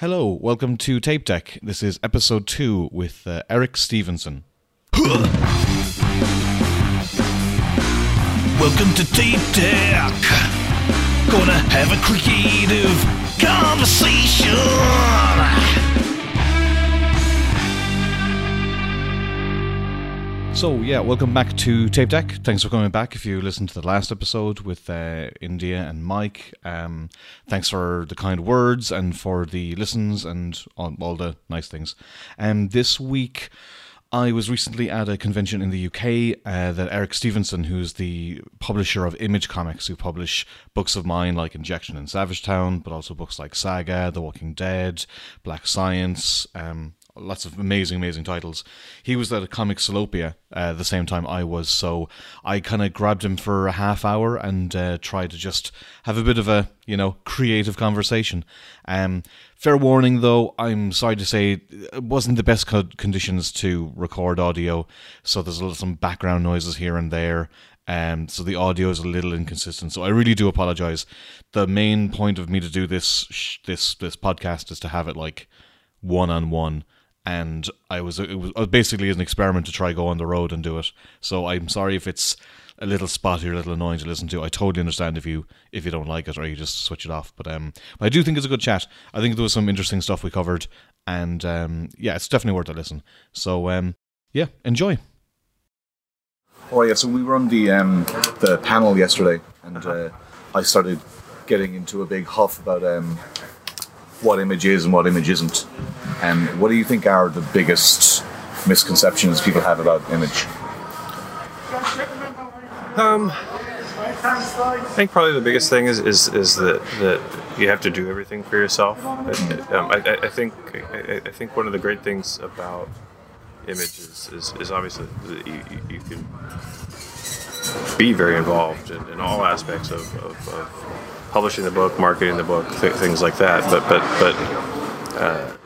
Hello, welcome to Tape Deck. This is episode two with uh, Eric Stephenson. Welcome to Tape Deck. Gonna have a creative conversation. So, yeah, welcome back to Tape Deck. Thanks for coming back. If you listened to the last episode with uh, India and Mike, um, thanks for the kind words and for the listens and all, the nice things. Um, this week, I was recently at a convention in the UK uh, that Eric Stephenson, who's the publisher of Image Comics, who publish books of mine like Injection and Savage Town, but also books like Saga, The Walking Dead, Black Science, um, lots of amazing, amazing titles. He was at a Comic Salopia uh, the same time I was, so I kind of grabbed him for a half hour and uh, tried to just have a bit of a you know creative conversation. Um, fair warning, though, I'm sorry to say it wasn't the best co- conditions to record audio, so there's a little, some background noises here and there. Um, so the audio is a little inconsistent. So I really do apologize. The main point of me to do this sh- this this podcast is to have it like one on one and I was it was basically an experiment to try go on the road and do it. So I'm sorry if it's a little spotty or a little annoying to listen to. I totally understand if you if you don't like it or you just switch it off. But um, but I do think it's a good chat. I think there was some interesting stuff we covered, and um, yeah, it's definitely worth a listen. So um, yeah, enjoy. Oh yeah, so we were on the um, the panel yesterday, and uh, I started getting into a big huff about um, what image is and what image isn't. And um, what do you think are the biggest misconceptions people have about image? Um, I think probably the biggest thing is is, is that that you have to do everything for yourself. Um, I, I, think I, I think one of the great things about image is, is, is obviously that you, you can be very involved in, in all aspects of, of, of, publishing the book, marketing the book, th- things like that. But but but uh,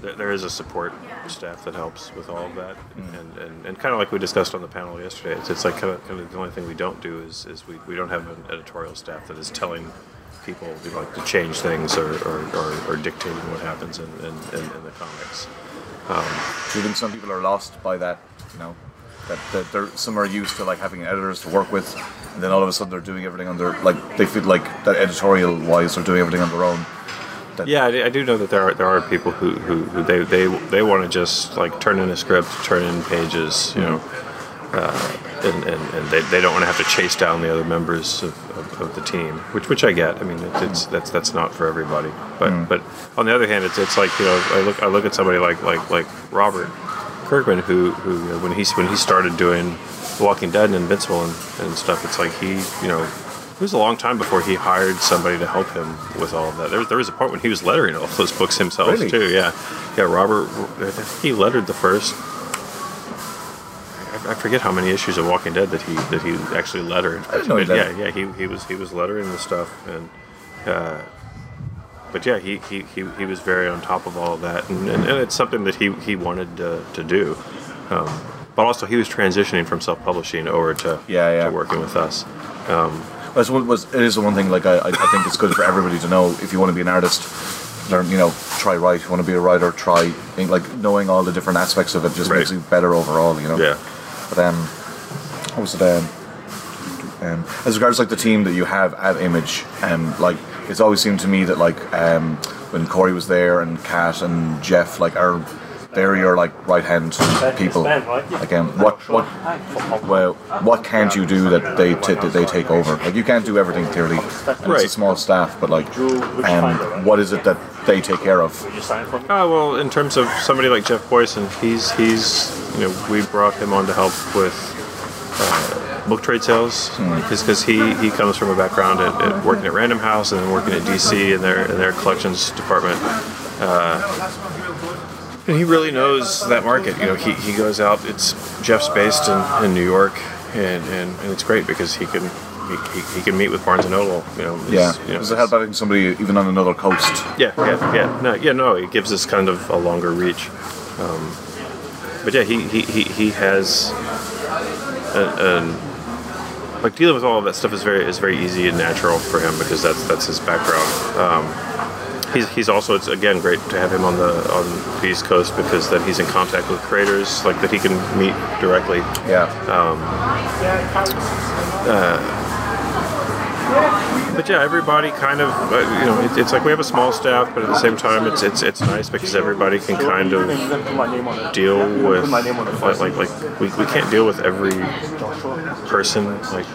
there, there is a support staff that helps with all of that, mm. and, and, and kind of like we discussed on the panel yesterday, it's, it's like kind of, kind of the only thing we don't do is, is we, we don't have an editorial staff that is telling people we like to change things or, or, or, or dictating what happens in, in, in, in the comics. Um, do you think some people are lost by that? You know, that, that they're some are used to like having editors to work with, and then all of a sudden they're doing everything on their like they feel like that editorial wise they're doing everything on their own. That yeah, I do know that there are there are people who, who, who they, they they want to just like turn in a script, turn in pages, you know, uh, and, and, and they, they don't want to have to chase down the other members of, of, of the team, which which I get. I mean, it, it's that's that's not for everybody. But mm. but on the other hand, it's it's like you know I look I look at somebody like like like Robert Kirkman who who you know, when he when he started doing Walking Dead and Invincible and, and stuff, it's like he you know it was a long time before he hired somebody to help him with all of that. There, there was a point when he was lettering all those books himself really? too. Yeah, yeah. Robert, he lettered the first. I forget how many issues of Walking Dead that he that he actually lettered. I didn't know yeah, yeah. He, he was he was lettering the stuff and. Uh, but yeah, he, he, he, he was very on top of all of that, and, and, and it's something that he, he wanted uh, to do. Um, but also, he was transitioning from self publishing over to, yeah, yeah. to working with us. Um, that's what was it is the one thing like I, I think it's good for everybody to know if you want to be an artist learn you know try write If you want to be a writer try like knowing all the different aspects of it just right. makes you better overall you know yeah but um what was it um, um as regards like the team that you have at image um like it's always seemed to me that like um when Corey was there and Kat and Jeff like are they're your like right hand people. Again, what what well what can't you do that they t- that they take over? Like you can't do everything clearly. And right. It's a small staff, but like, um, what is it that they take care of? Uh, well, in terms of somebody like Jeff Boison, he's he's you know we brought him on to help with. Uh, book trade sales because he, he comes from a background at, at, working at Random House and then working at DC in their in their collections department. Uh, and he really knows that market. You know, he, he goes out. It's Jeff's based in, in New York, and, and, and it's great because he can he, he, he can meet with Barnes and Noble. You know, yeah. You know, Does it help having somebody even on another coast? Yeah, yeah, yeah. No, yeah, no. It gives us kind of a longer reach. Um, but yeah, he he, he, he has an, like dealing with all of that stuff is very is very easy and natural for him because that's that's his background. Um, he's, he's also it's again great to have him on the on the East Coast because then he's in contact with creators like that he can meet directly. Yeah. But yeah, everybody kind of uh, you know it, it's like we have a small staff, but at the same time it's it's it's nice because everybody can kind of deal with like like, like we, we can't deal with every person like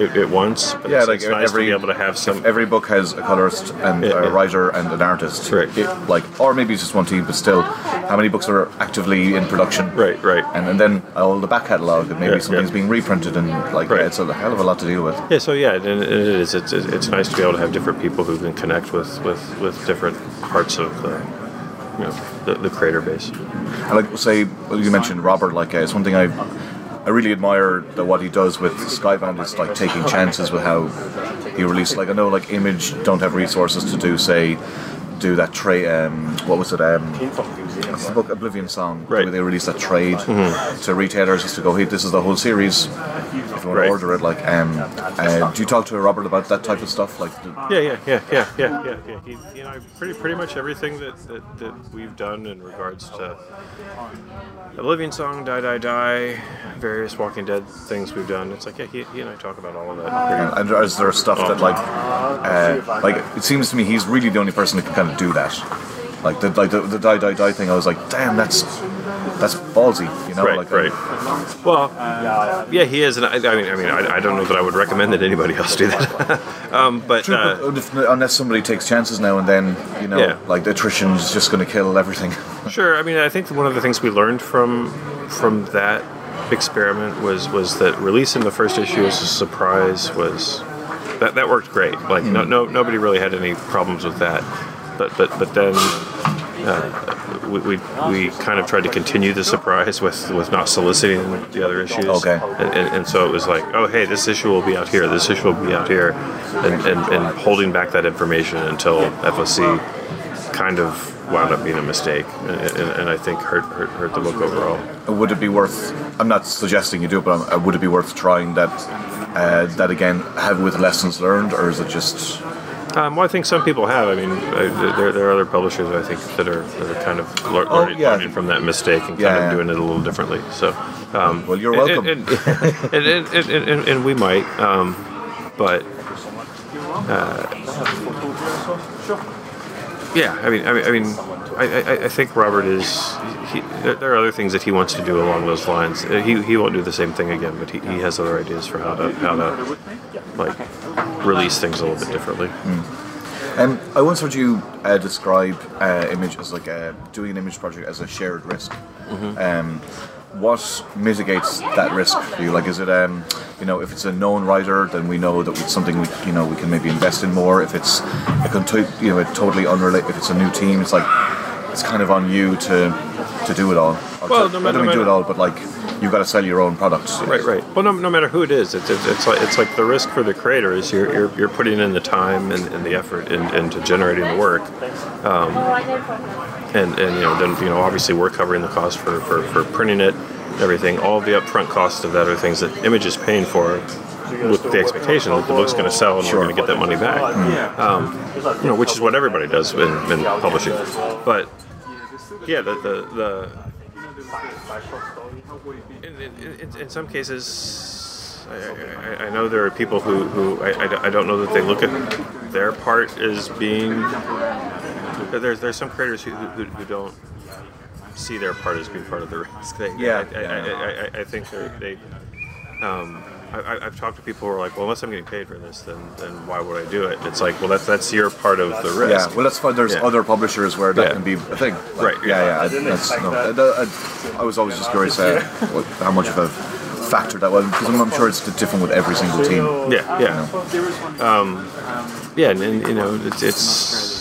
at, at once. But Yeah, it's, like it's nice every to be able to have some. every book has a colorist and Yeah, a writer and an artist. Right. It- like, or maybe it's just one team, but still, how many books are actively in production? Right, right. And, and then all the back catalogue, and maybe Yeah, something's being reprinted, and like, Right. it's a hell of a lot to deal with. Yeah, so yeah, it it is. It's, it's nice to be able to have different people who can connect with, with, with different parts of the, you know, the, the creator base. And like, say, you mentioned Robert. Like, uh, it's one thing I, I really admire that what he does with Skybound is like taking chances with how he released. Like, I know like Image don't have resources to do, say, do that trade. Um, what was it? Um, what's the book Oblivion Song. Right. Where they released a trade to retailers just to go, hey, this is the whole series. If you want Right. to order it, like, um, uh, do you talk to Robert about that type of stuff? Like, the, Yeah, yeah, yeah, yeah, yeah, yeah, yeah. He, you know, pretty pretty much everything that, that, that we've done in regards to Oblivion Song, Die Die Die, various Walking Dead things we've done. It's like yeah, he, he and I talk about all of that. and, and is there stuff that like, uh, like it seems to me he's really the only person that can kind of do that. Like the like the, the die die die thing, I was like, damn, that's that's ballsy, you know? Right, like, right. Well, yeah, he is, and I, I mean, I mean, I, I don't know that I would recommend that anybody else do that. um, but True, uh, but if, unless somebody takes chances now and then, you know, Yeah. like the attrition's just going to kill everything. Sure. I mean, I think one of the things we learned from from that experiment was was that releasing the first issue as a surprise was that that worked great. Like no, no nobody really had any problems with that. But but but then. Uh, we, we, we kind of tried to continue the surprise with, with not soliciting the other issues. Okay. And, and, and so it was like, oh, hey, this issue will be out here, this issue will be out here. And, and, and holding back that information until FOC kind of wound up being a mistake, and, and, and I think hurt, hurt hurt the book overall. would it be worth? I'm not suggesting you do it, but um, would it be worth trying that? Uh, that again, have with lessons learned, or is it just? Um, well, I think some people have. I mean, I, there, there are other publishers I think that are that are kind of lear- Oh, learning, yeah. learning from that mistake and kind Yeah, of yeah. doing it a little differently. So, um, Well, you're and- welcome. and, and, and, and, and, and, and we might, um, but. Uh, yeah, I mean, I mean, I mean, I, I, I think Robert is. He, there are other things that he wants to do along those lines. Uh, He, he won't do the same thing again, but he, he has other ideas for how to how to like release things a little bit differently. Um, I once heard you uh, describe uh, image as like a, doing an image project as a shared risk. Um, what mitigates that risk for you? Like, is it um, you know, if it's a known writer, then we know that it's something we you know we can maybe invest in more. If it's a conti- you know a totally unrelated, if it's a new team, it's like it's kind of on you to to do it all. Or Well, to, no I matter- don't mean do it all, but like you've got to sell your own products. Right, right. Well, no, no matter who it is, it's, it's, it's like it's like the risk for the creator is you're, you're, you're putting in the time and, and the effort in, into generating the work, um, and and you know then you know obviously we're covering the cost for, for, for printing it, everything. All the upfront costs of that are things that Image is paying for. With the expectation that the book's going to sell and we're going to get that money back, um, you know, which is what everybody does in, in publishing. But yeah, the the, the in, in, in, in some cases, I, I, I know there are people who, who I, I, I don't know that they look at their part as being. There's there's some creators who, who, who don't see their part as being part of the risk. They, Yeah, I, I, yeah. I, I, I think they're, they. Um, I, I've talked to people who are like, well, unless I'm getting paid for this, then then why would I do it? It's like, well, that's that's your part of the risk. Yeah, well, that's fine. There's Yeah. other publishers where that Yeah. can be a thing. Like, Right. Yeah, yeah. I, that's, no, I, I, I was always just curious uh, how much of a factor that was because I'm, I'm sure it's different with every single team. Yeah, yeah, um, yeah, and, and you know, it's, it's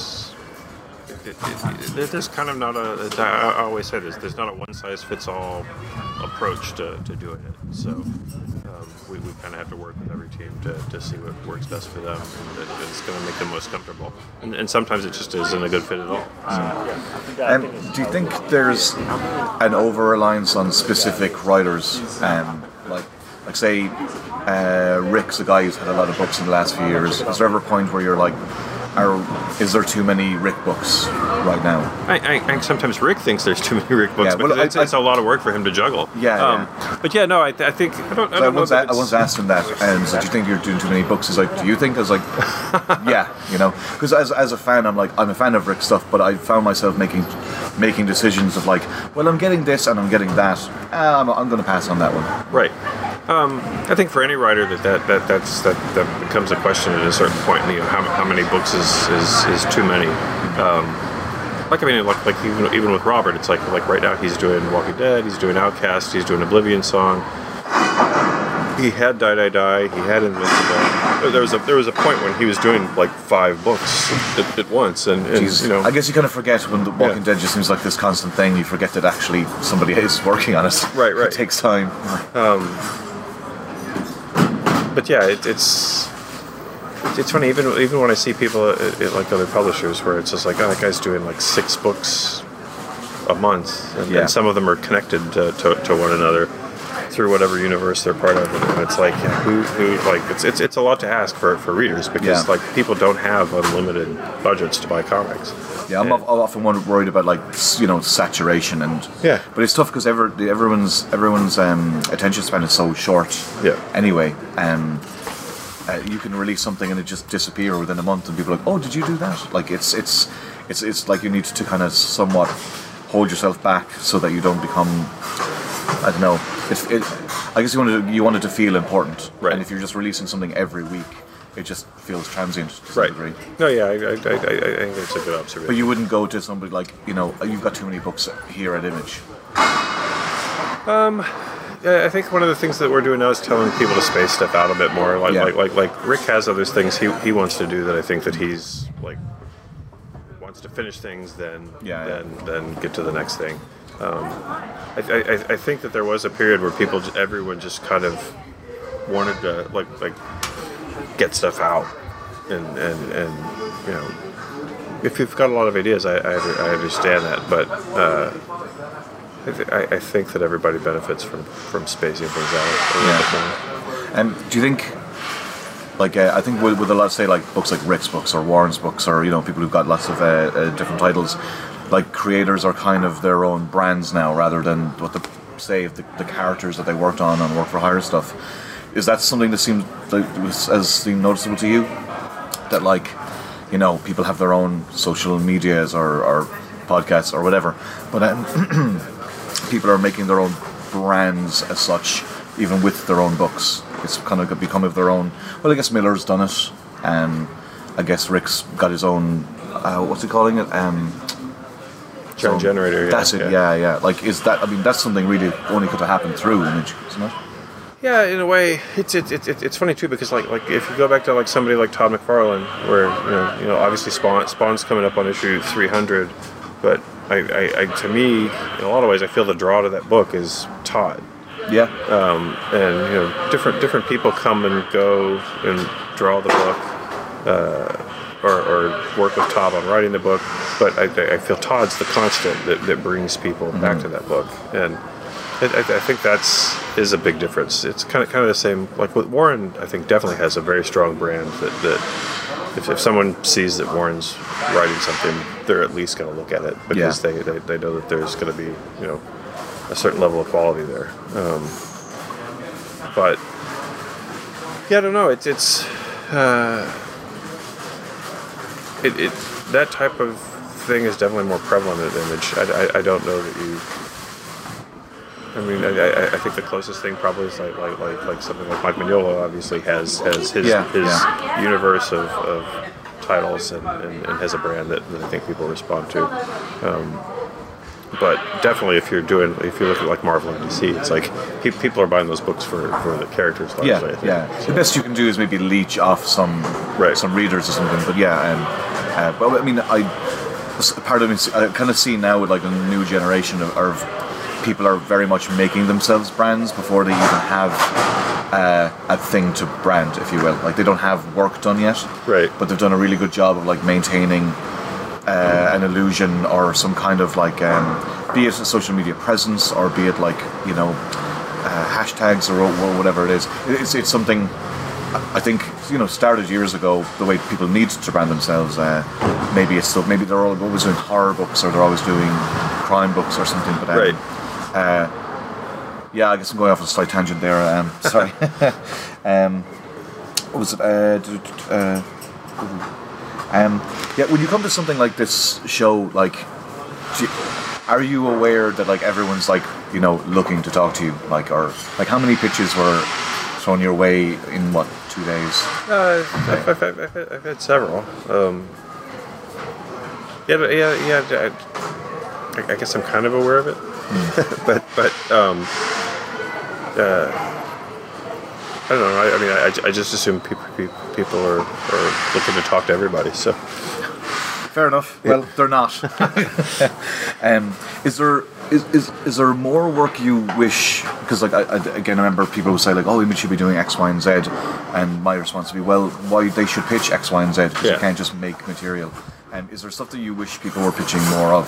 it, it, it, there's kind of not a. I I always say this. There's not a one size fits all approach to, to doing it. So um, we, we kind of have to work with every team to, to see what works best for them and that it's going to make them most comfortable. And, and sometimes it just isn't a good fit at all. So, Um, do you think there's an over reliance on specific writers? Um, like, like say, uh, Rick's a guy who's had a lot of books in the last few years. Is there ever a point where you're like, are is there too many Rick books right now? I, I, I think sometimes Rick thinks there's too many Rick books Yeah, well, I- it's, it's a lot of work for him to juggle. Yeah, Um, But yeah, no, I, I think I don't. I So I don't know once, a- I once asked him that, and so do you think you're doing too many books? He's like, do you think? I was like, yeah, you know, because as, as a fan, I'm like, I'm a fan of Rick stuff, but I found myself making making decisions of like, well, I'm getting this and I'm getting that. Ah, I'm, I'm going to pass on that one. Right. Um, I think for any writer that, that, that that's that, that becomes a question at a certain point. You know, how, how many books is, is, is too many? Um, like I mean, like, like even even with Robert, it's like like right now he's doing Walking Dead, he's doing Outcast, he's doing Oblivion Song. He had Die Die Die, he had Invincible. There was a there was a point when he was doing like five books at, at once, and, and Jeez. you know, I guess you kind of forget when The Walking Yeah. Dead just seems like this constant thing. You forget that actually somebody is working on it. Right, right. It takes time. But yeah, it, it's it's funny even even when I see people at, at like other publishers where it's just like oh that guy's doing like six books a month and, Yeah. and some of them are connected to, to, to one another through whatever universe they're part of and it's like who who like it's, it's it's a lot to ask for, for readers because Yeah. like people don't have unlimited budgets to buy comics Yeah, I'm, I'm often worried about like you know saturation and Yeah. But it's tough because ever, everyone's everyone's um, attention span is so short. Yeah. Anyway, um, uh, you can release something and it just disappear within a month, and people are like, "Oh, did you do that?" Like it's it's it's it's like you need to kind of somewhat hold yourself back so that you don't become. I don't know. It, it, I guess you wanted to, you wanted to feel important, Right. And if you're just releasing something every week, it just feels transient to some right degree. no yeah I, I, I, I think that's a good observation But you wouldn't go to somebody like, you know, oh, you've got too many books here at Image. Um, yeah, I think one of the things that we're doing now is telling people to space stuff out a bit more. Like, Yeah. like, like, like Rick has other things he, he wants to do that I think that he's like wants to finish things, then Yeah, then then get to the next thing. Um, I, I, I think that there was a period where people, everyone just kind of wanted to like like get stuff out, and and and you know, if you've got a lot of ideas, I I, I understand that, but. Uh, I, th- I I think that everybody benefits from, from spacing things out a little Yeah. bit more. And do you think, like, uh, I think with, with a lot, of, say, like books like Rick's books or Warren's books or, you know, people who've got lots of uh, uh, different titles, like, creators are kind of their own brands now rather than what the, say, the, the characters that they worked on on work for hire stuff. Is that something that seems like was as seemed noticeable to you? That, like, you know, people have their own social medias or, or podcasts or whatever, but um, people are making their own brands as such, even with their own books. It's kind of become of their own. Well, I guess Millar's done it. and I guess Rick's got his own. Uh, what's he calling it? Um, Gen- generator. Yeah, that's it. Yeah. yeah, Like, is that? I mean, that's something really only could have happened through Image, isn't it? Yeah, in a way, it's it, it, it, it's funny too because like like if you go back to like somebody like Todd McFarlane, where you know you know obviously Spawn Spawn's coming up on issue 300, but I, I, I to me in a lot of ways I feel the draw to that book is Todd. Yeah. um, and you know different different people come and go and draw the book uh, or, or work with Todd on writing the book but I, I feel Todd's the constant that, that brings people back to that book and I, I I think that's is a big difference it's kind of kind of the same like with Warren I think definitely has a very strong brand that, that if, if someone sees that Warren's writing something they're at least going to look at it because Yeah. they, they, they know that there's going to be you know a certain level of quality there. Um, but yeah, I don't know. It's it's uh, it, it that type of thing is definitely more prevalent in image. I, I, I don't know that you. I mean, I, I, I think the closest thing probably is like like like, like something like Mike Mignola obviously has has his Yeah, his yeah. universe of, of titles and, and, and has a brand that, that I think people respond to. Um, but definitely, if you're doing, if you look at like Marvel and DC, it's like pe- people are buying those books for, for the characters. Largely, I Yeah, think. yeah. The best you can do is maybe leech off some Right. some readers or something. But yeah, um, uh, but I mean, I part of me, I kind of see now with like a new generation of, of people are very much making themselves brands before they even have uh, a thing to brand, if you will. Like they don't have work done yet, Right. But they've done a really good job of like maintaining uh, an illusion or some kind of like, um, be it a social media presence or be it like you know uh, hashtags or, or whatever it is. It's, it's something I think you know started years ago the way people need to brand themselves. Uh, maybe it's still maybe they're all, always doing horror books or they're always doing crime books or something. But um, Right. uh, yeah, I guess I'm going off on a slight tangent there. Um, sorry. um, what was it? Uh, uh, um, yeah, when you come to something like this show, like, you, are you aware that like everyone's like you know looking to talk to you, like, or like how many pitches were thrown your way in what two days? Uh, I've, I've, I've, I've, had, I've had several. Um, yeah, but yeah, yeah. I, I guess I'm kind of aware of it, but but um, uh, I don't know. I, I mean, I, I just assume people people are, are looking to talk to everybody. So Fair enough. Well, they're not. um, is there is, is is there more work you wish? Because like I, I, again, I remember people would say like, "Oh, Image should be doing X, Y, and Z," and my response would be, "Well, why they should pitch X, Y, and Z? Because you can't just make material." Um, is there stuff that you wish people were pitching more of?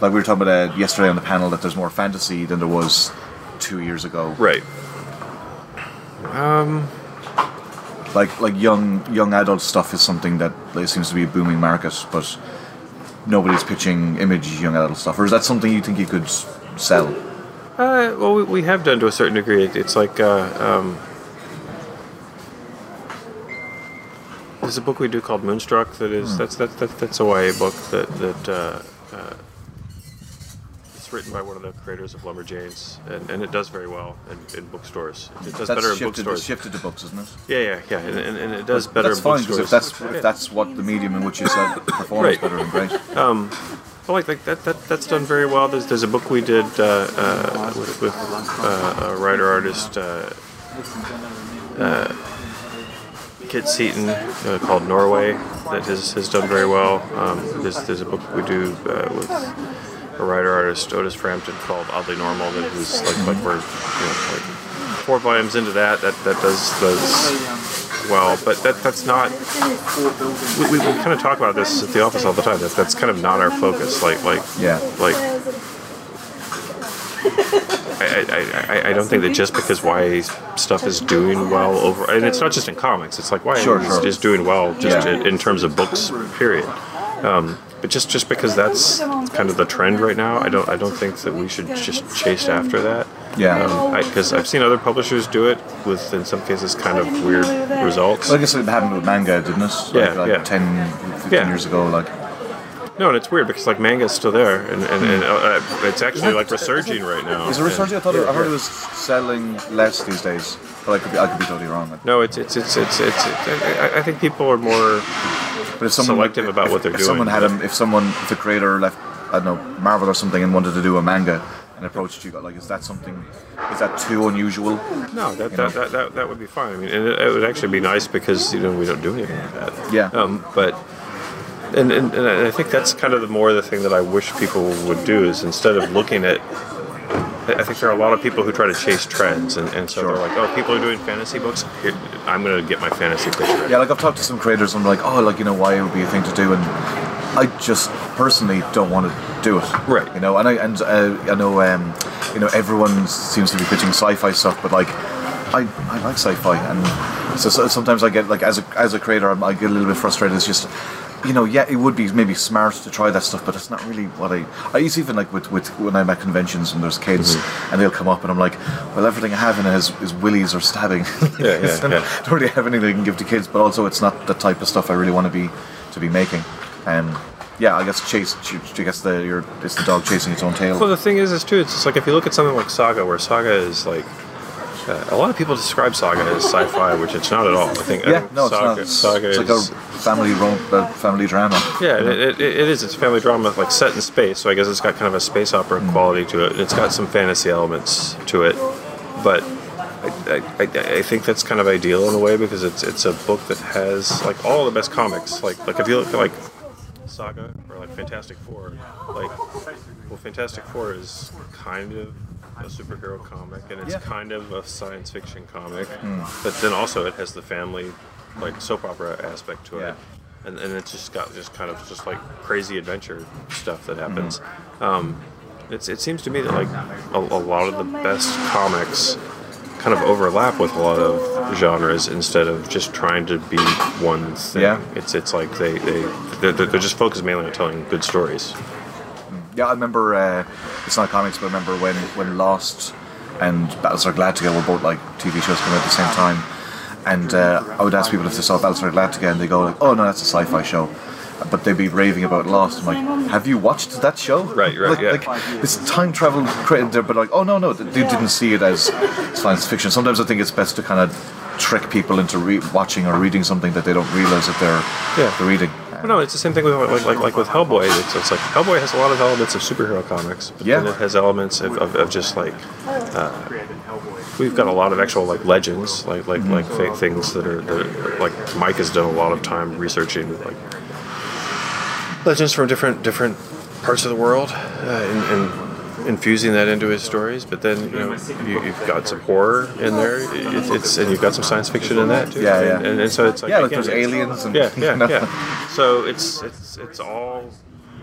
Like we were talking about uh, yesterday on the panel that there's more fantasy than there was two years ago. right. Um. Like like young young adult stuff is something that like, seems to be a booming market, but nobody's pitching Image young adult stuff. Or is that something you think you could s- sell? Uh, well, we, we have done to a certain degree. It, it's like uh, um, there's a book we do called Moonstruck. That is that's that, that that's a YA book that that uh, uh, it's written by one of the creators of Lumberjanes, and, and it does very well in, in bookstores. It does better in shifted, bookstores. shifted to books, isn't it? Yeah, yeah, yeah, and, and, and it does better that's in fine because bookstores. if that's if that's what the medium in which you sell performs Right. better, then great. Well, like, like that, that that's done very well. There's there's a book we did uh, uh, with, with uh, a writer artist uh, uh, Kit Seaton uh, called Norroway that has, has done very well. Um, there's there's a book we do uh, with a writer artist Otis Frampton called Oddly Normal that was like like we're you know, like four volumes into that that that does does well, but that that's not we, we, we kind of talk about this at the office all the time. That, that's kind of not our focus. Like, like, Yeah. like. I, I, I, I don't think that just because YA stuff is doing well over, and it's not just in comics. It's like YA Sure, is, sure. is doing well just Yeah. in, in terms of books. Period. Um, but just just because that's kind of the trend right now, I don't I don't think that we should just chase after that. Yeah. Because I've seen other publishers do it with, in some cases, kind of weird results. Well, I guess it happened with manga, didn't it? Yeah, like, like yeah. 10, 15 Yeah. years ago. Like, No, and it's weird because like manga's still there, and, and, and uh, it's actually like resurging right now. is it resurging? I thought it, I heard it was selling less these days, but I could be, I could be totally wrong. No, it's it's it's it's it's. I, I think people are more. But if someone selective about if, what they're if doing, someone had a, if someone, if the creator left, I don't know, Marvel or something, and wanted to do a manga and approached you, like, is that something? Is that too unusual? No, that that, that, that, that would be fine. I mean, and it, it would actually be nice because you know we don't do anything like that. Yeah. Um, but. And, and, and I think that's kind of the more the thing that I wish people would do is instead of looking at I think there are a lot of people who try to chase trends, and, and so Sure. they're like, "Oh, people are doing fantasy books. Here, I'm going to get my fantasy picture. Yeah, like I've talked to some creators, and I'm like, oh, like you know, why it would be a thing to do, and I just personally don't want to do it. Right. You know, and I and uh, I know, um, you know, everyone seems to be pitching sci-fi stuff, but like, I, I like sci-fi, and so, so sometimes I get like as a as a creator, I'm, I get a little bit frustrated. It's just. You know, yeah, it would be maybe smart to try that stuff, but it's not really what I. I used to even like with, with when I'm at conventions and there's kids and they'll come up and I'm like, well, everything I have in it is, is willies or stabbing. Yeah, yeah, I yeah. don't really have anything I can give to kids, but also it's not the type of stuff I really want to be to be making. Um, yeah, I guess chase. ch- I guess the you're, it's the dog chasing its own tail. Well, the thing is, is too, it's just like if you look at something like Saga, where Saga is like, uh, a lot of people describe Saga as sci-fi, which it's not at all. I think uh, yeah, no, it's Saga, not. Saga it's is, like a family rom- uh, family drama. yeah, it, it, it is. It's a family drama, like set in space. So I guess it's got kind of a space opera Mm. quality to it. It's got some fantasy elements to it, but. I, I, I- I think that's kind of ideal in a way because it's it's a book that has like all the best comics. Like like if you look at like Saga or like Fantastic Four, like well, Fantastic Four is kind of a superhero comic and it's Yeah. kind of a science fiction comic, but then also it has the family like soap opera aspect to it. Yeah. And, and it's just got just kind of just like crazy adventure stuff that happens. Um, it's, it seems to me that like a, a lot of the best comics kind of overlap with a lot of genres instead of just trying to be one thing. Yeah. It's it's like they they they're, they're just focused mainly on telling good stories. Yeah, I remember. Uh, it's not comics, but I remember when when Lost and Battlestar Galactica were both like TV shows coming out at the same time. And uh, I would ask people if they saw Battlestar Galactica, and they go like, "Oh no, that's a sci-fi show." But they'd be raving about Lost. I'm like, "Have you watched that show?" Right, right, Like, yeah. like it's time travel created there, but like, oh no, no, they didn't see it as science fiction. Sometimes I think it's best to kind of trick people into re- watching or reading something that they don't realize that they're Yeah. they're reading. Well, no, it's the same thing with like like, like with Hellboy. It's, it's like Hellboy has a lot of elements of superhero comics, but then it has elements of, of, of just like uh, we've got a lot of actual like legends, like like like th- things that are, that are like Mike has done a lot of time researching like legends from different different parts of the world uh, and, and infusing that into his stories. But then you know you, you've got some horror in there. It, it's and you've got some science fiction in that too. Yeah, yeah. And, and so it's like Yeah, like again, there's aliens and yeah, yeah, yeah. So it's it's it's all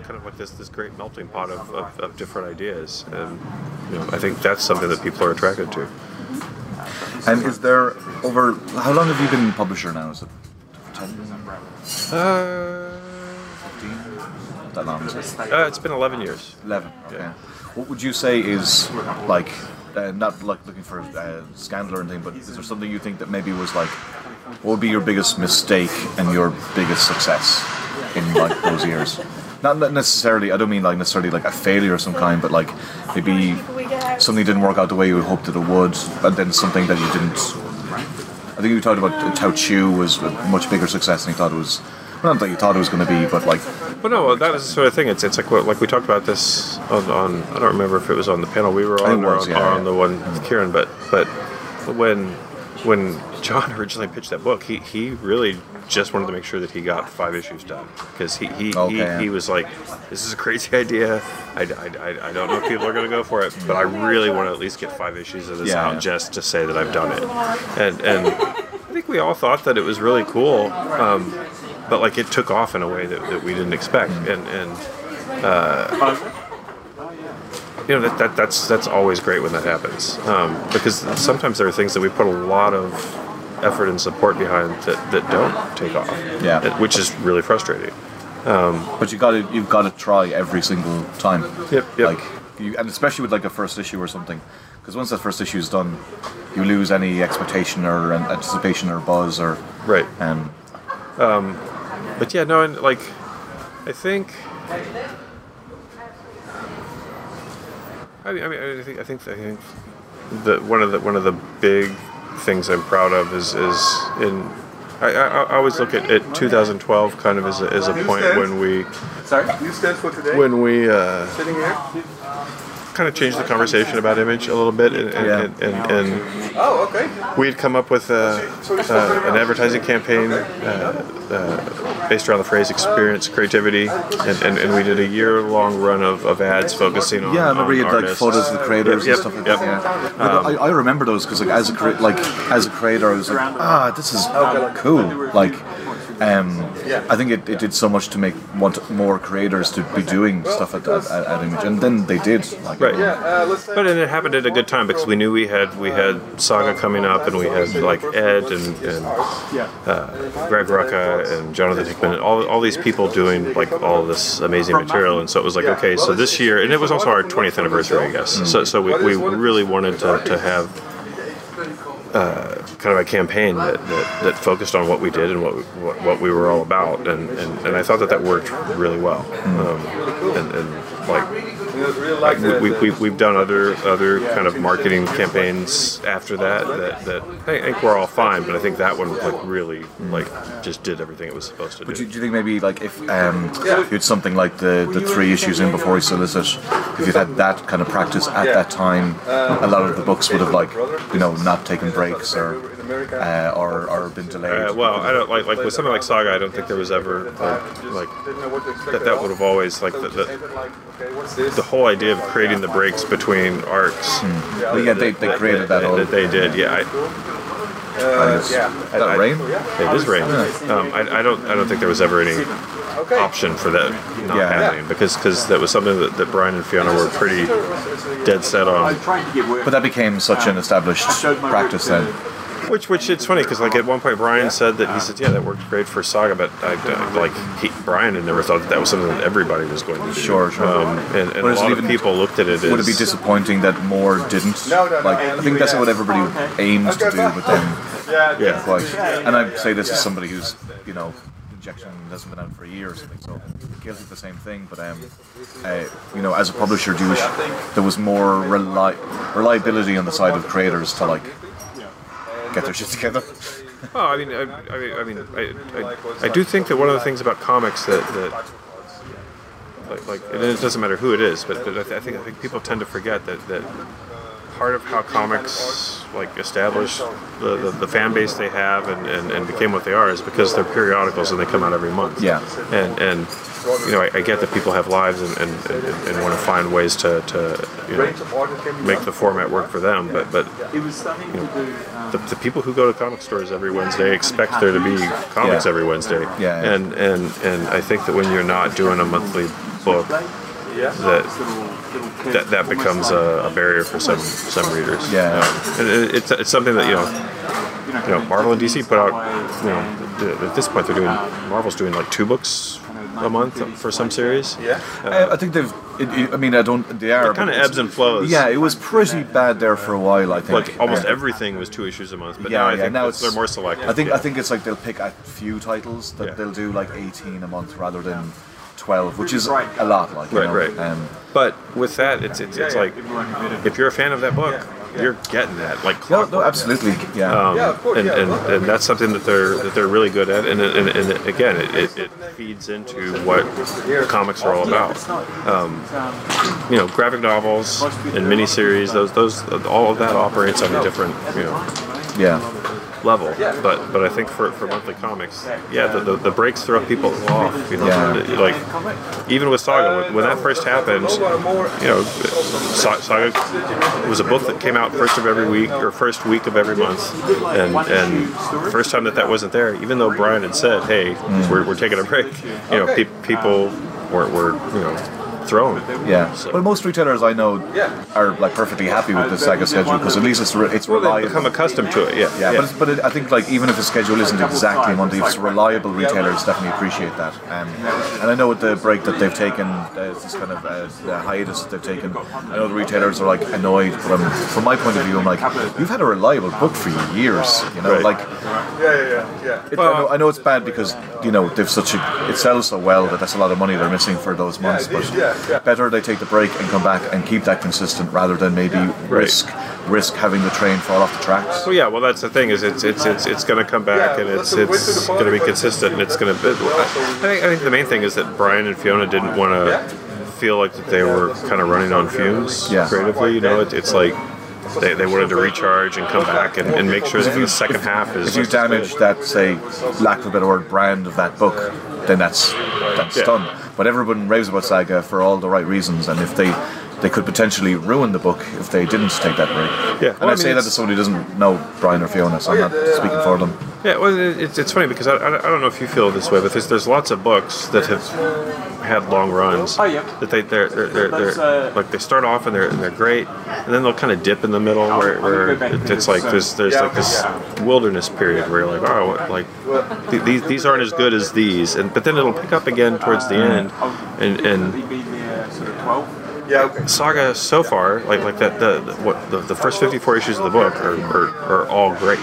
kind of like this this great melting pot of, of, of different ideas, and you know, I think that's something that people are attracted to. And is there over how long have you been publisher now? Is it ten years? Uh, that long, it? uh, it's been 11 years. Eleven. Okay. Yeah. What would you say is like uh, not like looking for uh, scandal or anything, but is there something you think that maybe was like what would be your biggest mistake and your biggest success in like those years? Not necessarily. I don't mean like necessarily like a failure of some kind, but like maybe something didn't work out the way you hoped that it would, and then something that you didn't. I think you talked about Tao Chew was a much bigger success than you thought it was. Not that you thought it was going to be, but like But no, well, that is the sort of thing. It's it's like like we talked about this on, on I don't remember if it was on the panel we were on it or on, yeah, or yeah. the one with Kieran, but but when when John originally pitched that book, he, he really just wanted to make sure that he got five issues done because he he, Okay, he, he was like, this is a crazy idea. I, I, I, I don't know if people are going to go for it, but I really want to at least get five issues of this Yeah, out yeah. just to say that I've done it. And and I think we all thought that it was really cool. Um, but like it took off in a way that, that we didn't expect, and and you know that, that that's that's always great when that happens um, because sometimes there are things that we put a lot of effort and support behind that, that don't take off Yeah. uh, which is really frustrating But you got to you've got to try every single time. Yep, yep. Like you, and especially with like a first issue or something, because once that first issue is done, you lose any expectation or anticipation or buzz or right um. But yeah no and like I think I mean, I, mean, I think I think I think that one of the one of the big things I'm proud of is is in I, I, I always look at, at 2012 kind of as a, as a point when we Sorry? You stand for today? when we uh, Sitting here? Kind of changed the conversation about image a little bit and and, Yeah. and, and, and Oh, okay. we had come up with a, uh, an advertising campaign uh, uh, based around the phrase experience creativity and, and, and we did a year long run of, of ads focusing on Yeah, I remember on you had like photos of the creators Yep, and stuff like yep. that. Yeah, But I, I remember those because like as a crea- like as a creator, I was like, ah, this is cool. Like, um, I think it, it did so much to make want more creators to be doing stuff at, at, at, at Image, and then they did. Like, Right. Uh, let's But and it happened at a good time because we knew we had we had Saga coming up and we had like Ed and, and uh, Greg Rucka and Jonathan Hickman and all, all these people doing like all this amazing material and so it was like okay so this year and it was also our 20th anniversary I guess. So, so we, we really wanted to, to have uh, kind of a campaign that, that, that focused on what we did and what we, what, what we were all about. And, and, and I thought that that worked really well. Um, and, and like like we, we, we, we've done other other kind of marketing campaigns after that that, that I think we're all fine, but I think that one like really like just did everything it was supposed to But do, do. do you think maybe like if um, you had something like the, the three issues in before we solicit, if you'd had that kind of practice at that time, a lot of the books would have like you know not taken breaks or uh, or, or been delayed. Uh, well, I don't like like with something like Saga. I don't think there was ever like, like that. That would have always like the, the, the whole idea of creating the breaks between arcs. But yeah, they, they created that whole. that they did. Yeah, I, Uh, is that I- rain? It is rain. Um, I, I don't. I don't think there was ever any option for that not Yeah. happening because because that was something that, that Brian and Fiona were pretty dead set on. But that became such an established practice then. Which, which it's funny because like at one point Brian said that he said, yeah, that worked great for Saga, but I, I- like he, Brian had never thought that that was something that everybody was going to do. Sure, sure. Um, and and a is it lot of people looked at it as Would it be disappointing that more didn't? No, no. Like, I think that's what everybody aims to do, but then yeah. quite. And I say this as somebody who's, you know, injection hasn't been out for a year or something, so guilty of the same thing. But um, uh, you know, as a publisher, do you wish there was more reli- reliability on the side of creators to like get their shit together? Well, I mean, I, I I, mean I, I, I do think that one of the things about comics that, that like, like it doesn't matter who it is, but, but I, th- I think I think people tend to forget that, that part of how comics like established the, the, the fan base they have and, and, and became what they are is because they're periodicals and they come out every month. Yeah. And and you know, I, I get that people have lives and, and, and, and want to find ways to, to you know, make the format work for them, but but It was starting to do. Um, the, the people who go to comic stores every Wednesday expect there to be comics Yeah. every Wednesday. Yeah, yeah. And and and I think that when you're not doing a monthly book, that that, that becomes a, a barrier for some some readers. Yeah. Um, and it, it's it's something that you know, you know, Marvel and DC put out. You know, at this point they're doing Marvel's doing like two books a month for some series. Yeah. I, I think they've. It, it, I mean, I don't. They are. Kind of ebbs and flows. Yeah, it was pretty bad there for a while. I think. Like almost Uh, everything was two issues a month, but yeah, now I yeah, think now it's, they're more selective. I think yeah. I think it's like they'll pick a few titles that Yeah. they'll do like 18 a month rather than 12, which is a lot. Like you Right, know? right. Um, But with that, it's it's, it's like if you're a fan of that book, you're getting that like no, no, absolutely. Yeah. Um, and, and, and that's something that they're that they're really good at, and, and, and again, it, it, it feeds into what comics are all about. Um, you know, graphic novels and miniseries; those those all of that operates on a different you know yeah. Level. But but I think for, for monthly comics, yeah, the, the, the breaks throw people off. You know, Yeah. like even with Saga, when, when that first happened, you know, Saga was a book that came out first of every week or first week of every month, and and first time that that wasn't there, even though Brian had said, hey, mm. we're, we're taking a break, you know, pe- people were, were you know thrown. Yeah, So- but most retailers I know are like perfectly happy with the Saga schedule because at least it's re- it's Well, they've reliable. become accustomed to it. Yeah, Yeah, but, it's, but it, I think like even if the schedule isn't exactly Monday, if it's reliable, retailers definitely appreciate that. Um, and I know with the break that they've taken, uh, this kind of uh, the hiatus that they've taken, I know the retailers are like annoyed. But I'm, from my point of view, I'm like, you've had a reliable book for years. You know, Right. like Yeah, yeah, yeah. yeah. it, I, know, I know it's bad because you know they've such a it sells so well that that's a lot of money they're missing for those months. But better they take the break and come back and keep that consistent rather than maybe risk risk having the train fall off the tracks. Well, yeah. Well, that's the thing is it's it's it's, it's going to come back and it's it's going to be consistent and it's going to. I think I think the main thing is that Brian and Fiona didn't want to feel like that they were kind of running on fumes Yeah. creatively. You know, it, it's like. They, they wanted to recharge and come back and, and make sure that the second half is. If you damage that, say, lack of a better word, brand of that book, then that's that's Yeah. done. But everyone raves about Saga for all the right reasons, and if they they could potentially ruin the book if they didn't take that break. Yeah, and well, I, I mean, say that it's- as somebody who doesn't know Brian or Fiona, so I'm oh, not speaking uh, for them. Yeah, well, it's, it's funny because I, I I don't know if you feel this way, but there's, there's lots of books that have had long runs. Oh, yeah. That they they're, they're, they're, they're uh, like they start off and they're and they're great, and then they'll kind of dip in the middle where, where it, it's like there's there's like this wilderness period where you're like oh what, like these these aren't as good as these, and but then it'll pick up again towards the end, and and You've been there sort of 12. Yeah, okay. Saga so far, like like that the, the what the, the first fifty four issues of the book are, are, are all great.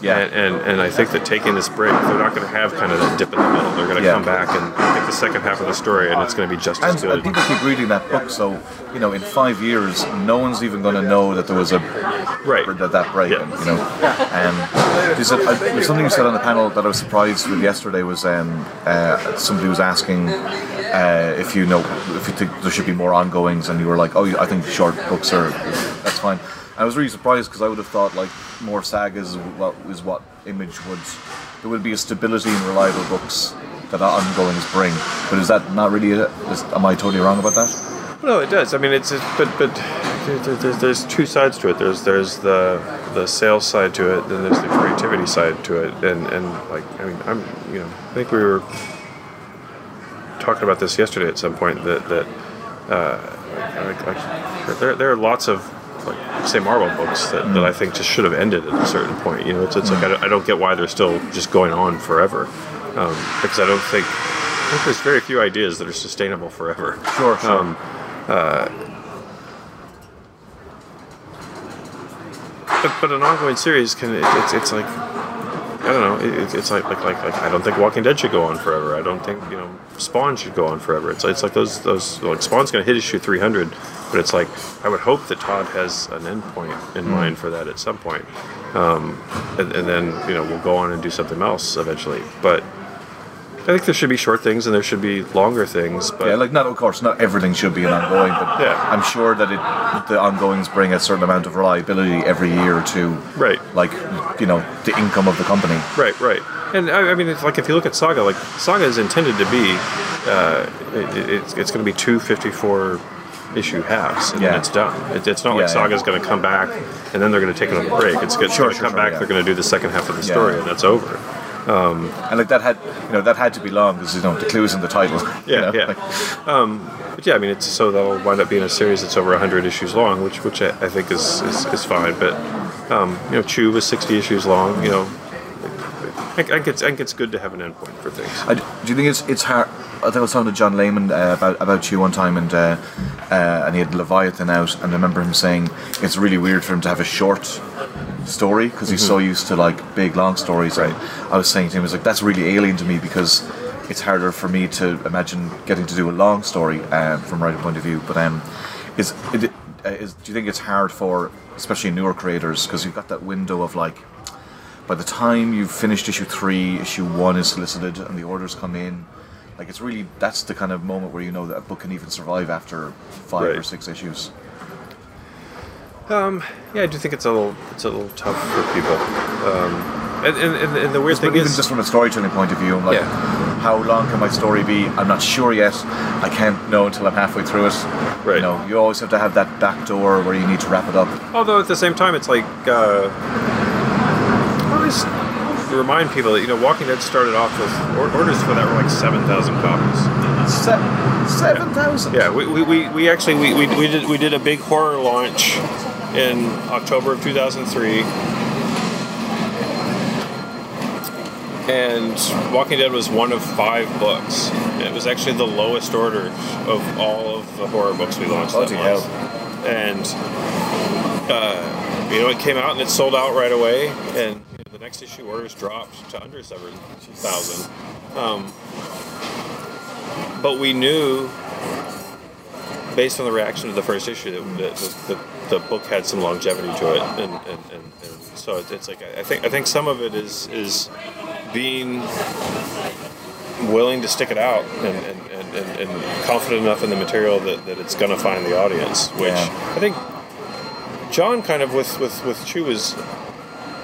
Yeah. And, and and I think that taking this break, they're not going to have kind of that dip in the middle. They're going to Yeah. come back and take the second half of the story, and it's going to be just as And, and people keep reading that book, so you know, in five years, no one's even going to know that there was a Right. that, that break. Yeah. You know, um, there's, a, there's something you said on the panel that I was surprised with yesterday. Was um, uh, somebody was asking uh, if you know if you think there should be more ongoings, and you were like, oh, I think short books are that's fine. I was really surprised because I would have thought like more sagas is what Image would. There would be a stability in reliable books that ongoings bring. But is that not really? it? Is, am I totally wrong about that? No, it does. I mean, it's, but but there- there- there's, there's two sides to it. There's there's the the sales side to it, then there's the creativity side to it, and and like I mean, I'm you know I think we were talking about this yesterday at some point that that uh, like, like there there are lots of like say Marvel books that, that I think just should have ended at a certain point. You know, it's, it's like I don't, I don't get why they're still just going on forever um, because I don't think. I think there's very few ideas that are sustainable forever. Sure, sure. Um, uh, but, but an ongoing series can it, it's, it's like I don't know it, it's like, like like like I don't think Walking Dead should go on forever. I don't think you know Spawn should go on forever. It's it's like those those like Spawn's going to hit issue 300, but it's like I would hope that Todd has an end point in mind for that at some point, um, and, and then you know we'll go on and do something else eventually. But I think there should be short things and there should be longer things. But Yeah, like not of course not everything should be an ongoing, but Yeah. I'm sure that it the ongoings bring a certain amount of reliability every year to. Right. Like you know the income of the company. Right, right. And I, I mean, it's like if you look at Saga, like Saga is intended to be, uh, it, it's, it's going to be two 54 issue halves, and then it's done. It, it's not Yeah, like yeah. Saga's going to come back and then they're going to take another break. It's, it's Sure, going to sure, come sure, back. yeah. They're going to do the second half of the Yeah. story, and that's over. And like that had you know that had to be long because you know the clues in the title. you Yeah, know, yeah. like- Um, but yeah, I mean, it's so that'll wind up being a series that's over 100 issues long, which which I, I think is, is, is fine. But um, you know, Chew was 60 issues long. You know, I, I think it's I think it's good to have an endpoint for things. I, do you think it's it's hard? I think I was talking to John Layman uh, about about you one time, and uh, uh, and he had Leviathan out, and I remember him saying it's really weird for him to have a short story because he's so used to like big long stories. And I was saying to him, I was like, that's really alien to me because it's harder for me to imagine getting to do a long story um, from a writer point of view. But um, is it, uh, is do you think it's hard for especially newer creators because you've got that window of like by the time you've finished issue three, issue one is solicited and the orders come in. Like it's really that's the kind of moment where you know that a book can even survive after five or six issues. Um, yeah, I do think it's a little it's a little tough for people. Um, and, and, and, and the weird But thing even is, just from a storytelling point of view, I'm like, Yeah. how long can my story be? I'm not sure yet. I can't know until I'm halfway through it. Right. You know, you always have to have that back door where you need to wrap it up. although at the same time, it's like uh, I always remind people that you know Walking Dead started off with or- orders for that were like seven thousand copies. Seven seven thousand. Yeah, we, we, we, we actually we, we, we did we did a big horror launch in October of 2003. And Walking Dead was one of five books. It was actually the lowest order of all of the horror books we launched that Bloody month. And uh, you know, it came out and it sold out right away. And the next issue orders dropped to under seven thousand. Um, but we knew based on the reaction to the first issue that the, the, the, the book had some longevity to it and, and, and, and so it's, it's like I think I think some of it is is being willing to stick it out and, and, and, and, confident enough in the material that, that it's going to find the audience which Yeah. I think John kind of with with with Chew is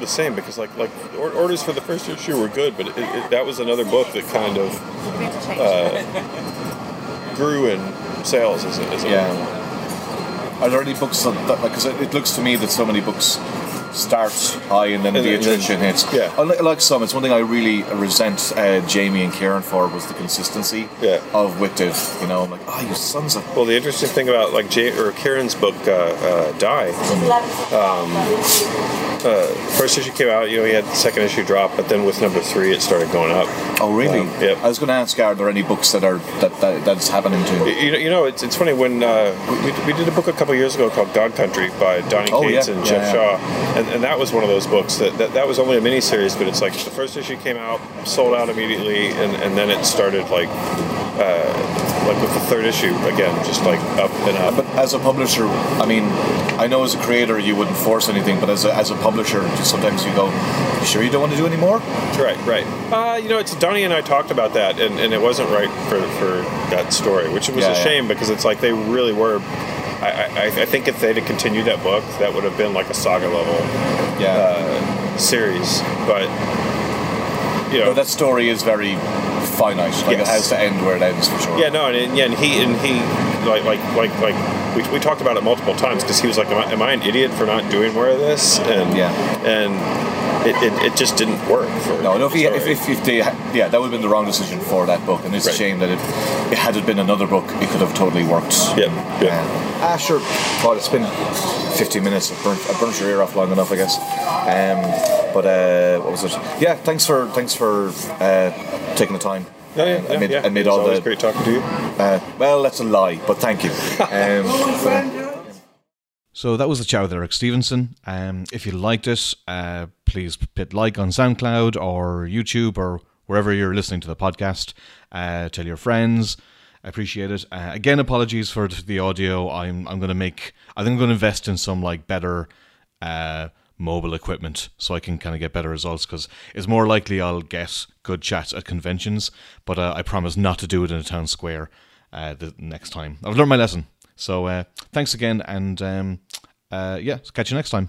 the same because like like or- orders for the first issue were good but it, it, that was another book that kind of uh, grew in sales as a, as a Yeah. Are there any books that, that like? Because it, it looks to me that so many books start high and then And the then- attrition hits. yeah. I like, like some. It's one thing I really resent uh, Jamie and Kieron for was the consistency Yeah. of WicDiv. You know, I'm like, oh, you sons of. Well, the interesting thing about like Jay, or Kieron's book, uh, uh, Die, uh, first issue came out, you know, he had the second issue drop, but then with number three, it started going up. Oh, really? Um, yep. I was going to ask, are there any books that are that, that that's happening to? You know, you know it's, it's funny when uh, we, we did a book a couple years ago called God Country by Donny Oh, Cates yeah, and Geoff yeah. Shaw, and, and that was one of those books that, that that was only a mini series, but it's like the first issue came out, sold out immediately, and, and then it started like uh, like with the third issue again, just like up and up. But as a publisher, I mean, I know as a creator you wouldn't force anything, but as a, as a publisher, just sometimes you go, "You sure you don't want to do any more?" Right, right. Uh, you know, it's Donny and I talked about that, and, and it wasn't right for, for that story, which was Yeah, a yeah. shame because it's like they really were. I, I, I think if they'd have continued that book, that would have been like a saga level Yeah. uh, series. But you know, But that story is very finite. Like Yes. it has to end where it ends for sure. yeah, no, and, and yeah, and he and he like like like like we, we talked about it multiple times because he was like, am I, am I an idiot for not doing more of this? And Yeah. and it, it, it just didn't work. For No, no. If, he, if, if, if they, yeah, that would have been the wrong decision for that book, and it's a shame that it, it had it been another book, it could have totally worked. Yeah, yeah. Um, ah, sure. Well, it's been 15 minutes. I've burnt, I've burnt your ear off long enough, I guess. Um, but uh, what was it? Yeah, thanks for thanks for uh, taking the time. Yeah, um, yeah, amid, yeah. amid It's all always the great talking to you. Uh, well, that's a lie, but thank you. Um, So that was the chat with Eric Stephenson. Um, if you liked it, uh, please hit like on SoundCloud or YouTube or wherever you're listening to the podcast. Uh, tell your friends. I appreciate it. Uh, again, apologies for the audio. I'm I'm going to make. I think I'm going to invest in some like better uh, mobile equipment so I can kind of get better results because it's more likely I'll get good chats at conventions. But uh, I promise not to do it in a town square uh, the next time. I've learned my lesson. So uh, thanks again, and um, uh, yeah, catch you next time.